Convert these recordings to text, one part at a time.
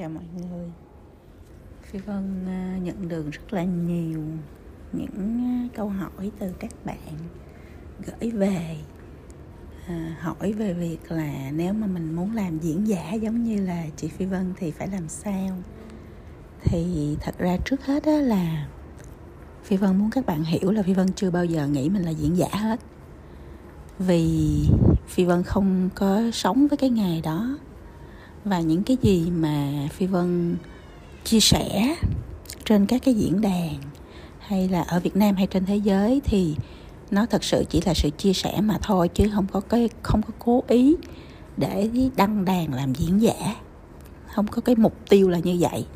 chào mọi người. Phi vân à, nhận được rất là nhiều những à, câu hỏi từ các bạn gửi về à, hỏi về việc là nếu mà mình muốn làm diễn giả giống như là chị phi vân thì phải làm sao? Thì thật ra trước hết đó là phi vân muốn các bạn hiểu là phi vân chưa bao giờ nghĩ mình là diễn giả hết. Vì phi vân không có sống với cái nghề đó và những cái gì mà phi vân chia sẻ trên các cái diễn đàn hay là ở việt nam hay trên thế giới thì nó thật sự chỉ là sự chia sẻ mà thôi chứ không có cái không có cố ý để đăng đàn làm diễn giả. Không có cái mục tiêu là như vậy.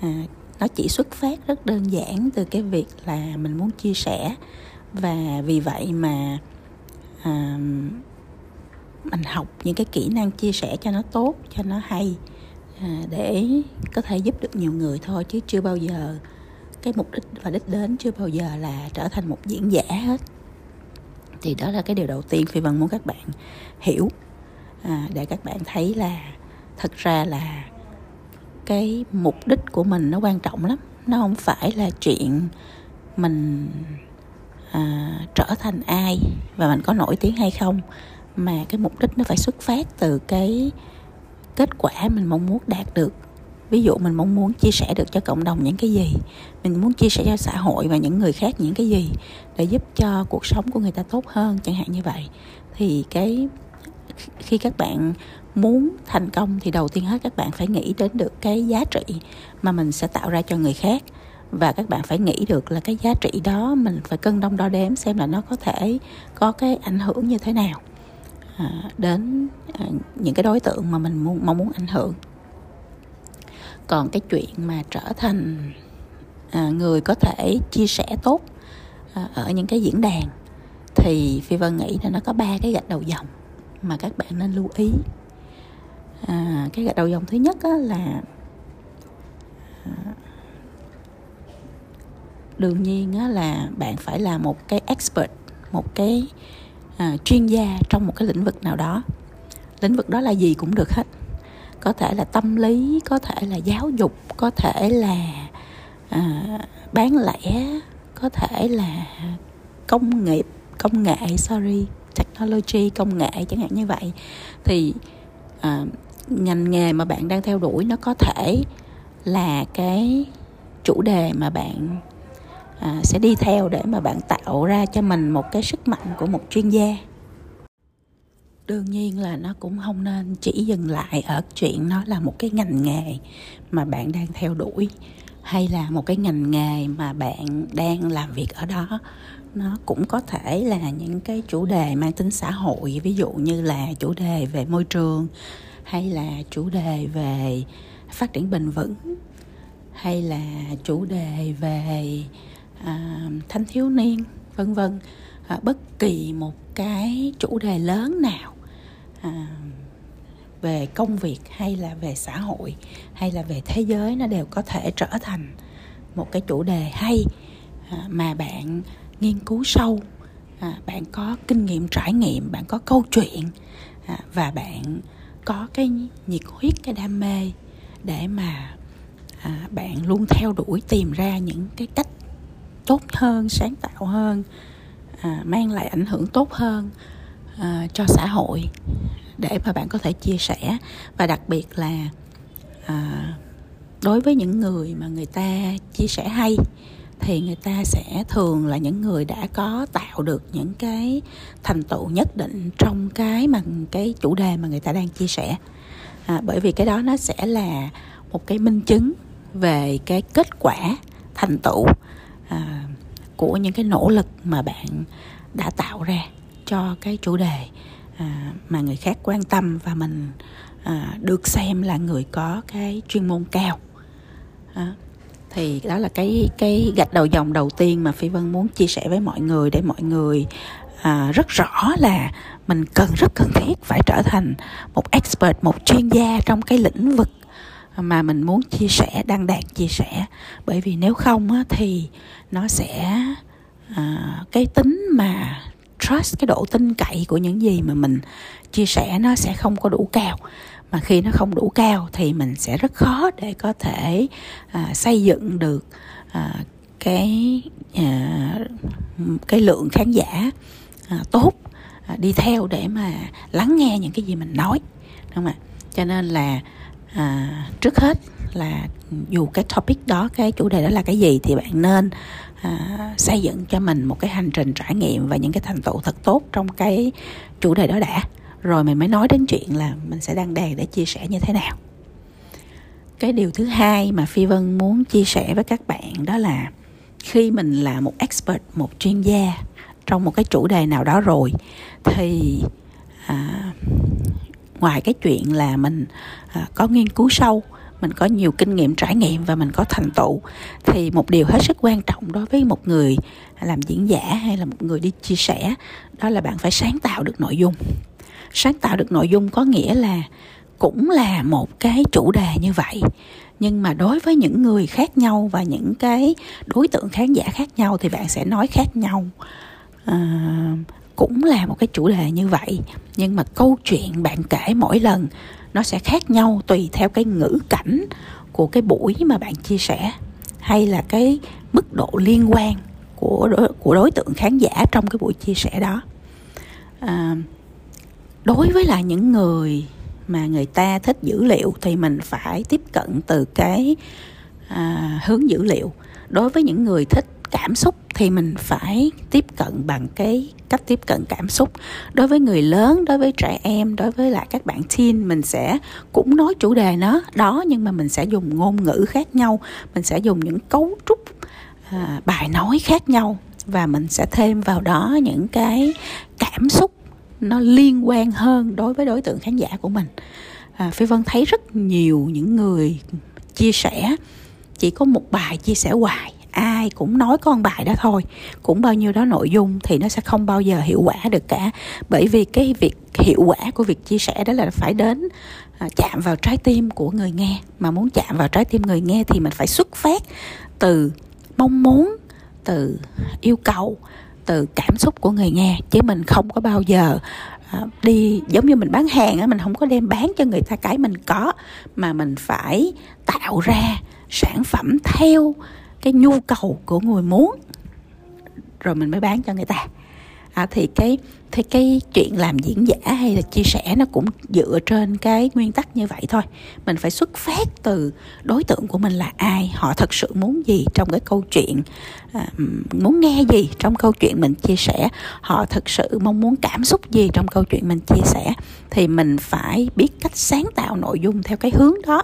À, nó chỉ xuất phát rất đơn giản từ cái việc là mình muốn chia sẻ. Và vì vậy mà à, mình học những cái kỹ năng chia sẻ cho nó tốt cho nó hay à, để có thể giúp được nhiều người thôi chứ chưa bao giờ cái mục đích và đích đến chưa bao giờ là trở thành một diễn giả hết. Thì đó là cái điều đầu tiên phi vân muốn các bạn hiểu à, để các bạn thấy là thật ra là cái mục đích của mình nó quan trọng lắm. Nó không phải là chuyện mình à, trở thành ai và mình có nổi tiếng hay không mà cái mục đích nó phải xuất phát từ cái kết quả mình mong muốn đạt được. Ví dụ mình mong muốn chia sẻ được cho cộng đồng những cái gì, mình muốn chia sẻ cho xã hội và những người khác những cái gì để giúp cho cuộc sống của người ta tốt hơn, chẳng hạn như vậy. Thì cái khi các bạn muốn thành công thì đầu tiên hết các bạn phải nghĩ đến được cái giá trị mà mình sẽ tạo ra cho người khác. Và các bạn phải nghĩ được là cái giá trị đó mình phải cân đong đo đếm xem là nó có thể có cái ảnh hưởng như thế nào. À, đến à, những cái đối tượng mà mình muốn, mong muốn ảnh hưởng. Còn cái chuyện mà trở thành à, người có thể chia sẻ tốt ở những cái diễn đàn thì phi vân nghĩ là nó có ba cái gạch đầu dòng mà các bạn nên lưu ý. À, cái gạch đầu dòng thứ nhất là đương nhiên là bạn phải là một cái expert một cái à, chuyên gia trong một cái lĩnh vực nào đó. Lĩnh vực đó là gì cũng được hết. Có thể là tâm lý có thể là giáo dục có thể là à, bán lẻ có thể là công nghiệp công nghệ sorry technology công nghệ chẳng hạn như vậy. Thì à, ngành nghề mà bạn đang theo đuổi nó có thể là cái chủ đề mà bạn à, sẽ đi theo để mà bạn tạo ra cho mình một cái sức mạnh của một chuyên gia. Đương nhiên là nó cũng không nên chỉ dừng lại ở chuyện nó là một cái ngành nghề mà bạn đang theo đuổi hay là một cái ngành nghề mà bạn đang làm việc ở đó. Nó cũng có thể là những cái chủ đề mang tính xã hội ví dụ như là chủ đề về môi trường hay là chủ đề về phát triển bền vững hay là chủ đề về à, thanh thiếu niên vân vân. À, bất kỳ một cái chủ đề lớn nào à, về công việc hay là về xã hội hay là về thế giới nó đều có thể trở thành một cái chủ đề hay à, mà bạn nghiên cứu sâu. À, bạn có kinh nghiệm trải nghiệm bạn có câu chuyện à, và bạn có cái nhiệt huyết cái đam mê để mà à, bạn luôn theo đuổi tìm ra những cái cách tốt hơn sáng tạo hơn à, mang lại ảnh hưởng tốt hơn à, cho xã hội để mà bạn có thể chia sẻ. Và đặc biệt là à, đối với những người mà người ta chia sẻ hay thì người ta sẽ thường là những người đã có tạo được những cái thành tựu nhất định trong cái mà cái chủ đề mà người ta đang chia sẻ. À, bởi vì cái đó nó sẽ là một cái minh chứng về cái kết quả thành tựu à, của những cái nỗ lực mà bạn đã tạo ra cho cái chủ đề à, mà người khác quan tâm và mình à, được xem là người có cái chuyên môn cao. À, thì đó là cái cái gạch đầu dòng đầu tiên mà phi vân muốn chia sẻ với mọi người để mọi người à, rất rõ là mình cần rất cần thiết phải trở thành một expert một chuyên gia trong cái lĩnh vực mà mình muốn chia sẻ đăng đạt chia sẻ. Bởi vì nếu không á, thì nó sẽ à, cái tính mà trust cái độ tin cậy của những gì mà mình chia sẻ nó sẽ không có đủ cao. Mà khi nó không đủ cao thì mình sẽ rất khó để có thể à, xây dựng được à, cái à, cái lượng khán giả à, tốt à, đi theo để mà lắng nghe những cái gì mình nói. Đúng không ạ? Cho nên là à, trước hết là dù cái topic đó cái chủ đề đó là cái gì thì bạn nên à, xây dựng cho mình một cái hành trình trải nghiệm và những cái thành tựu thật tốt trong cái chủ đề đó đã. Rồi mình mới nói đến chuyện là mình sẽ đăng đàn để chia sẻ như thế nào. Cái điều thứ hai mà phi vân muốn chia sẻ với các bạn đó là khi mình là một expert một chuyên gia trong một cái chủ đề nào đó rồi thì à, ngoài cái chuyện là mình à, có nghiên cứu sâu, mình có nhiều kinh nghiệm trải nghiệm và mình có thành tựu, thì một điều hết sức quan trọng đối với một người làm diễn giả hay là một người đi chia sẻ đó là bạn phải sáng tạo được nội dung. Sáng tạo được nội dung có nghĩa là cũng là một cái chủ đề như vậy, nhưng mà đối với những người khác nhau và những cái đối tượng khán giả khác nhau thì bạn sẽ nói khác nhau. À, cũng là một cái chủ đề như vậy. Nhưng mà câu chuyện bạn kể mỗi lần nó sẽ khác nhau tùy theo cái ngữ cảnh của cái buổi mà bạn chia sẻ hay là cái mức độ liên quan của đối, của đối tượng khán giả trong cái buổi chia sẻ đó. À, đối với là những người mà người ta thích dữ liệu thì mình phải tiếp cận từ cái à, hướng dữ liệu. Đối với những người thích cảm xúc thì mình phải tiếp cận bằng cái cách tiếp cận cảm xúc. Đối với người lớn đối với trẻ em đối với lại các bạn teen mình sẽ cũng nói chủ đề nó đó nhưng mà mình sẽ dùng ngôn ngữ khác nhau. Mình sẽ dùng những cấu trúc à, bài nói khác nhau và mình sẽ thêm vào đó những cái cảm xúc nó liên quan hơn đối với đối tượng khán giả của mình. À, phi vân thấy rất nhiều những người chia sẻ chỉ có một bài chia sẻ hoài ai cũng nói con bài đó thôi. Cũng bao nhiêu đó nội dung thì nó sẽ không bao giờ hiệu quả được cả. Bởi vì cái việc hiệu quả của việc chia sẻ đó là phải đến à, chạm vào trái tim của người nghe. Mà muốn chạm vào trái tim người nghe thì mình phải xuất phát từ mong muốn, từ yêu cầu, từ cảm xúc của người nghe. Chứ mình không có bao giờ à, đi, giống như mình bán hàng á, mình không có đem bán cho người ta cái mình có. Mà mình phải tạo ra sản phẩm theo cái nhu cầu của người muốn rồi mình mới bán cho người ta. À, thì cái thì cái chuyện làm diễn giả hay là chia sẻ nó cũng dựa trên cái nguyên tắc như vậy thôi. Mình phải xuất phát từ đối tượng của mình là ai họ thật sự muốn gì trong cái câu chuyện à, muốn nghe gì trong câu chuyện mình chia sẻ họ thật sự mong muốn cảm xúc gì trong câu chuyện mình chia sẻ. Thì mình phải biết cách sáng tạo nội dung theo cái hướng đó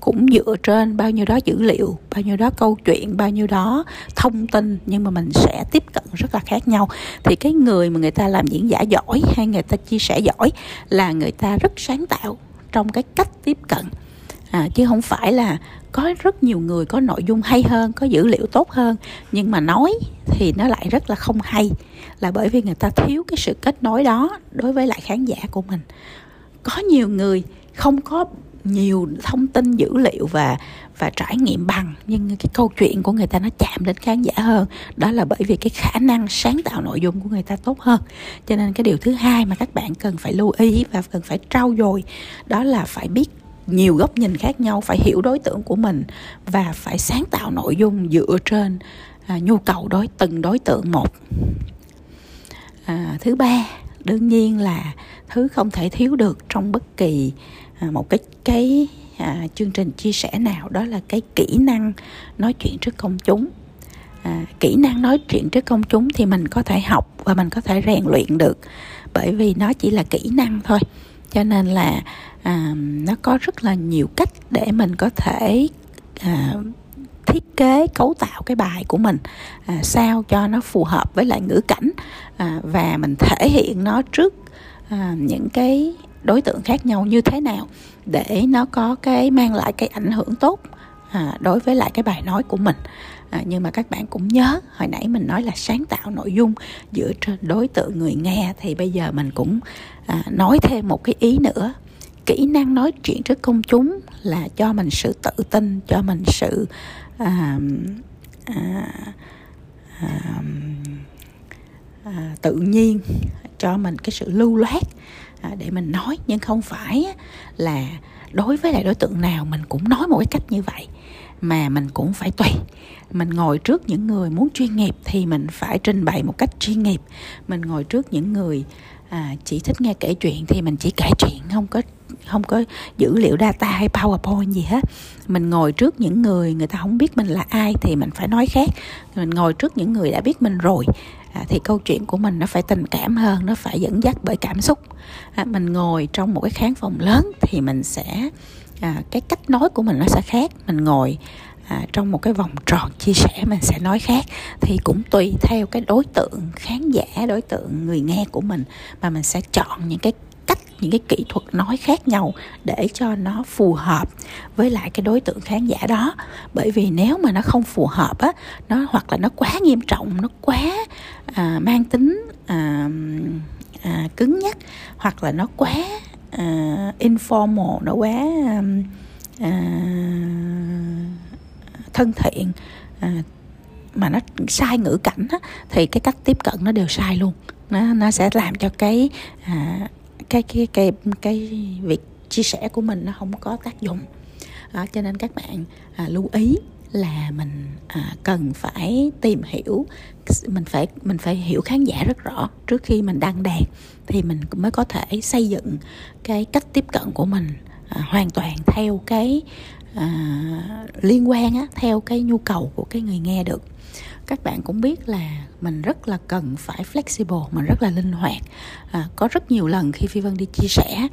cũng dựa trên bao nhiêu đó dữ liệu bao nhiêu đó câu chuyện bao nhiêu đó thông tin nhưng mà mình sẽ tiếp cận rất là khác nhau. Thì cái người mà người ta làm diễn giả giỏi hay người ta chia sẻ giỏi là người ta rất sáng tạo trong cái cách tiếp cận. À, chứ không phải là có rất nhiều người có nội dung hay hơn có dữ liệu tốt hơn. Nhưng mà nói thì nó lại rất là không hay là bởi vì người ta thiếu cái sự kết nối đó đối với lại khán giả của mình. Có nhiều người không có nhiều thông tin dữ liệu và và trải nghiệm bằng nhưng cái câu chuyện của người ta nó chạm đến khán giả hơn. Đó là bởi vì cái khả năng sáng tạo nội dung của người ta tốt hơn. Cho nên cái điều thứ hai mà các bạn cần phải lưu ý và cần phải trau dồi đó là phải biết nhiều góc nhìn khác nhau phải hiểu đối tượng của mình và phải sáng tạo nội dung dựa trên à, nhu cầu đối từng đối tượng một. À, thứ ba đương nhiên là thứ không thể thiếu được trong bất kỳ À, một cái cái à, chương trình chia sẻ nào đó là cái kỹ năng nói chuyện trước công chúng. À, kỹ năng nói chuyện trước công chúng thì mình có thể học và mình có thể rèn luyện được bởi vì nó chỉ là kỹ năng thôi. Cho nên là à, nó có rất là nhiều cách để mình có thể à, thiết kế cấu tạo cái bài của mình à, sao cho nó phù hợp với lại ngữ cảnh à, và mình thể hiện nó trước à, những cái đối tượng khác nhau như thế nào để nó có cái mang lại cái ảnh hưởng tốt à, đối với lại cái bài nói của mình. À, nhưng mà các bạn cũng nhớ hồi nãy mình nói là sáng tạo nội dung dựa trên đối tượng người nghe thì bây giờ mình cũng à, nói thêm một cái ý nữa. Kỹ năng nói chuyện trước công chúng là cho mình sự tự tin cho mình sự à, à, à, à, tự nhiên cho mình cái sự lưu loát. À, để mình nói nhưng không phải là đối với lại đối tượng nào mình cũng nói một cái cách như vậy mà mình cũng phải tùy. Mình ngồi trước những người muốn chuyên nghiệp thì mình phải trình bày một cách chuyên nghiệp. Mình ngồi trước những người à, chỉ thích nghe kể chuyện thì mình chỉ kể chuyện không có không có dữ liệu data hay powerpoint gì hết. Mình ngồi trước những người người ta không biết mình là ai thì mình phải nói khác. Mình ngồi trước những người đã biết mình rồi à, thì câu chuyện của mình nó phải tình cảm hơn nó phải dẫn dắt bởi cảm xúc. À, mình ngồi trong một cái khán phòng lớn thì mình sẽ à, cái cách nói của mình nó sẽ khác. Mình ngồi à, trong một cái vòng tròn chia sẻ mình sẽ nói khác. Thì cũng tùy theo cái đối tượng khán giả đối tượng người nghe của mình mà mình sẽ chọn những cái những cái kỹ thuật nói khác nhau để cho nó phù hợp với lại cái đối tượng khán giả đó. Bởi vì nếu mà nó không phù hợp á nó hoặc là nó quá nghiêm trọng nó quá à, mang tính à, à, cứng nhắc hoặc là nó quá à, informal nó quá à, à thân thiện à, mà nó sai ngữ cảnh á, thì cái cách tiếp cận nó đều sai luôn. Nó nó sẽ làm cho cái à, cái cái cái cái việc chia sẻ của mình nó không có tác dụng. À, cho nên các bạn à, lưu ý là mình à, cần phải tìm hiểu mình phải mình phải hiểu khán giả rất rõ trước khi mình đăng đàn thì mình mới có thể xây dựng cái cách tiếp cận của mình à, hoàn toàn theo cái à, liên quan á, theo cái nhu cầu của cái người nghe được các bạn cũng biết là mình rất là cần phải flexible mình rất là linh hoạt. À, có rất nhiều lần khi phi vân đi chia sẻ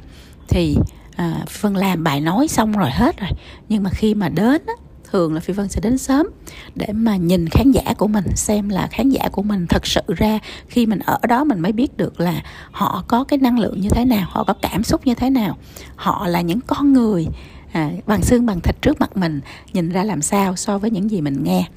thì à, phi vân làm bài nói xong rồi hết rồi. Nhưng mà khi mà đến á, thường là phi vân sẽ đến sớm để mà nhìn khán giả của mình xem là khán giả của mình thật sự ra khi mình ở đó mình mới biết được là họ có cái năng lượng như thế nào họ có cảm xúc như thế nào. Họ là những con người à, bằng xương bằng thịt trước mặt mình nhìn ra làm sao so với những gì mình nghe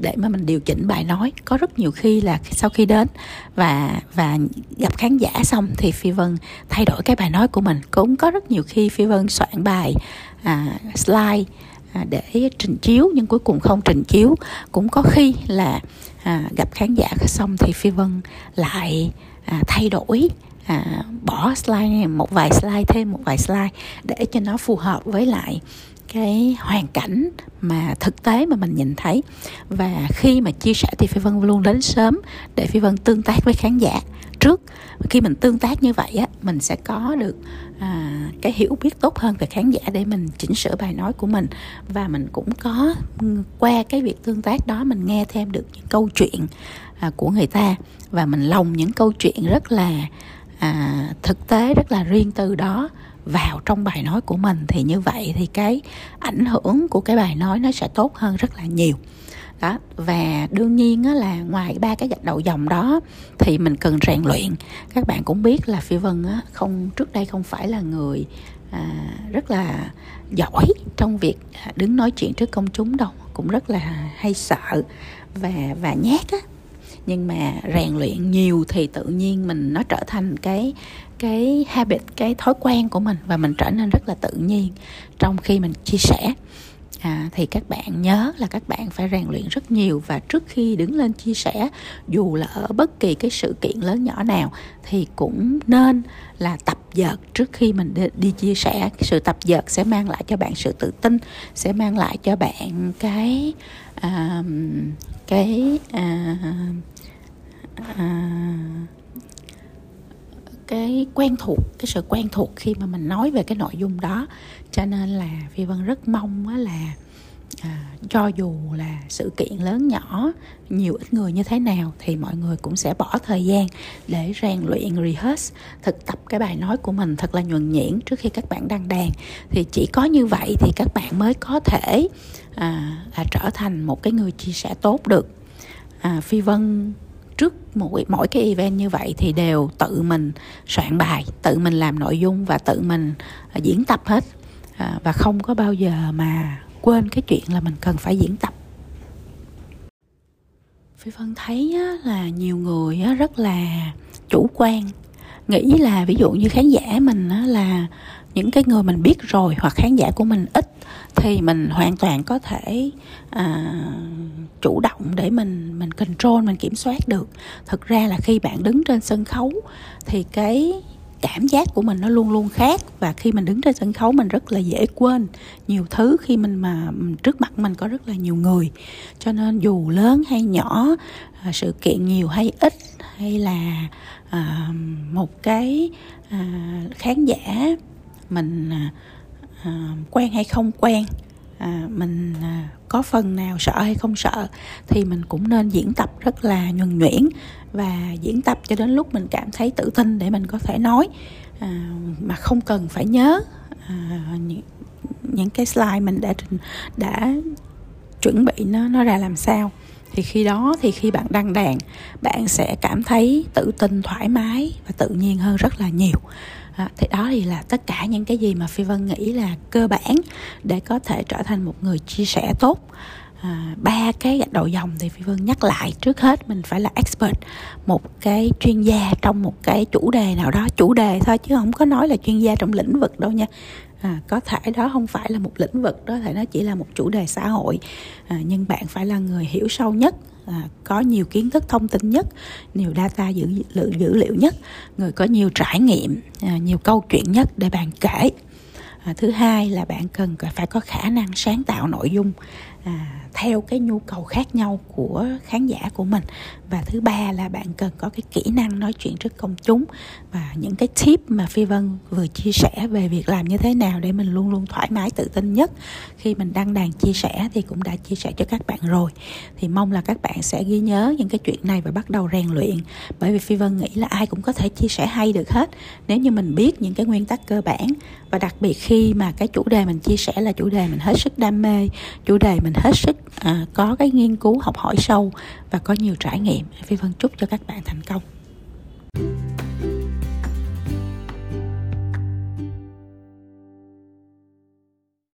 để mà mình điều chỉnh bài nói. Có rất nhiều khi là sau khi đến và và gặp khán giả xong thì phi vân thay đổi cái bài nói của mình. Cũng có rất nhiều khi phi vân soạn bài à, slide à, để trình chiếu nhưng cuối cùng không trình chiếu. Cũng có khi là à, gặp khán giả xong thì phi vân lại à, thay đổi à, bỏ slide này một vài slide thêm một vài slide để cho nó phù hợp với lại cái hoàn cảnh mà thực tế mà mình nhìn thấy. Và khi mà chia sẻ thì phi vân luôn đến sớm để phi vân tương tác với khán giả trước. Khi mình tương tác như vậy á mình sẽ có được à, cái hiểu biết tốt hơn về khán giả để mình chỉnh sửa bài nói của mình. Và mình cũng có qua cái việc tương tác đó mình nghe thêm được những câu chuyện à, của người ta. Và mình lồng những câu chuyện rất là à, thực tế rất là riêng tư đó vào trong bài nói của mình thì như vậy thì cái ảnh hưởng của cái bài nói nó sẽ tốt hơn rất là nhiều. Đó và đương nhiên á, là ngoài ba cái gạch đầu dòng đó thì mình cần rèn luyện. Các bạn cũng biết là phi vân á, không trước đây không phải là người à, rất là giỏi trong việc à, đứng nói chuyện trước công chúng đâu cũng rất là hay sợ và và nhát á nhưng mà rèn luyện nhiều thì tự nhiên mình, nó trở thành cái cái habit, cái thói quen của mình và mình trở nên rất là tự nhiên trong khi mình chia sẻ à, thì các bạn nhớ là các bạn phải rèn luyện rất nhiều và trước khi đứng lên chia sẻ dù là ở bất kỳ cái sự kiện lớn nhỏ nào thì cũng nên là tập dợt trước khi mình đi, đi chia sẻ. Sự tập dợt sẽ mang lại cho bạn sự tự tin sẽ mang lại cho bạn cái à, cái à, à, cái quen thuộc cái sự quen thuộc khi mà mình nói về cái nội dung đó. Cho nên là phi vân rất mong là à, cho dù là sự kiện lớn nhỏ nhiều ít người như thế nào thì mọi người cũng sẽ bỏ thời gian để rèn luyện rehearse thực tập cái bài nói của mình thật là nhuần nhuyễn trước khi các bạn đăng đàn. Thì chỉ có như vậy thì các bạn mới có thể à, là trở thành một cái người chia sẻ tốt được. À, phi vân trước mỗi mỗi cái event như vậy thì đều tự mình soạn bài tự mình làm nội dung và tự mình à, diễn tập hết. À, và không có bao giờ mà quên cái chuyện là mình cần phải diễn tập. Phi vân thấy á, là nhiều người á, rất là chủ quan. Nghĩ là ví dụ như khán giả mình á, là những cái người mình biết rồi hoặc khán giả của mình ít thì mình hoàn toàn có thể à, chủ động để mình mình control mình kiểm soát được. Thực ra là khi bạn đứng trên sân khấu thì cái cảm giác của mình nó luôn luôn khác và khi mình đứng trên sân khấu mình rất là dễ quên nhiều thứ khi mình mà trước mặt mình có rất là nhiều người. Cho nên dù lớn hay nhỏ à, sự kiện nhiều hay ít hay là à, một cái à, khán giả mình à, à, quen hay không quen à, mình à, có phần nào sợ hay không sợ thì mình cũng nên diễn tập rất là nhuần nhuyễn và diễn tập cho đến lúc mình cảm thấy tự tin để mình có thể nói. À, mà không cần phải nhớ à, những, những cái slide mình đã đã chuẩn bị nó nó ra làm sao. Thì khi đó thì khi bạn đăng đàn bạn sẽ cảm thấy tự tin thoải mái và tự nhiên hơn rất là nhiều đó, thì đó thì là tất cả những cái gì mà phi vân nghĩ là cơ bản để có thể trở thành một người chia sẻ tốt. À, ba cái gạch đầu dòng thì phi vân nhắc lại trước hết mình phải là expert một cái chuyên gia trong một cái chủ đề nào đó chủ đề thôi chứ không có nói là chuyên gia trong lĩnh vực đâu nha. À, có thể đó không phải là một lĩnh vực đó thể nó chỉ là một chủ đề xã hội. À, nhưng bạn phải là người hiểu sâu nhất à, có nhiều kiến thức thông tin nhất nhiều data dữ liệu dữ liệu nhất người có nhiều trải nghiệm à, nhiều câu chuyện nhất để bạn kể. À, thứ hai là bạn cần phải có khả năng sáng tạo nội dung à, theo cái nhu cầu khác nhau của khán giả của mình và thứ ba là bạn cần có cái kỹ năng nói chuyện trước công chúng. Và những cái tip mà phi vân vừa chia sẻ về việc làm như thế nào để mình luôn luôn thoải mái tự tin nhất. Khi mình đăng đàn chia sẻ thì cũng đã chia sẻ cho các bạn rồi. Thì mong là các bạn sẽ ghi nhớ những cái chuyện này và bắt đầu rèn luyện. Bởi vì phi vân nghĩ là ai cũng có thể chia sẻ hay được hết nếu như mình biết những cái nguyên tắc cơ bản. Và đặc biệt khi mà cái chủ đề mình chia sẻ là chủ đề mình hết sức đam mê chủ đề mình hết sức à, có cái nghiên cứu học hỏi sâu và có nhiều trải nghiệm. Phi vân chúc cho các bạn thành công.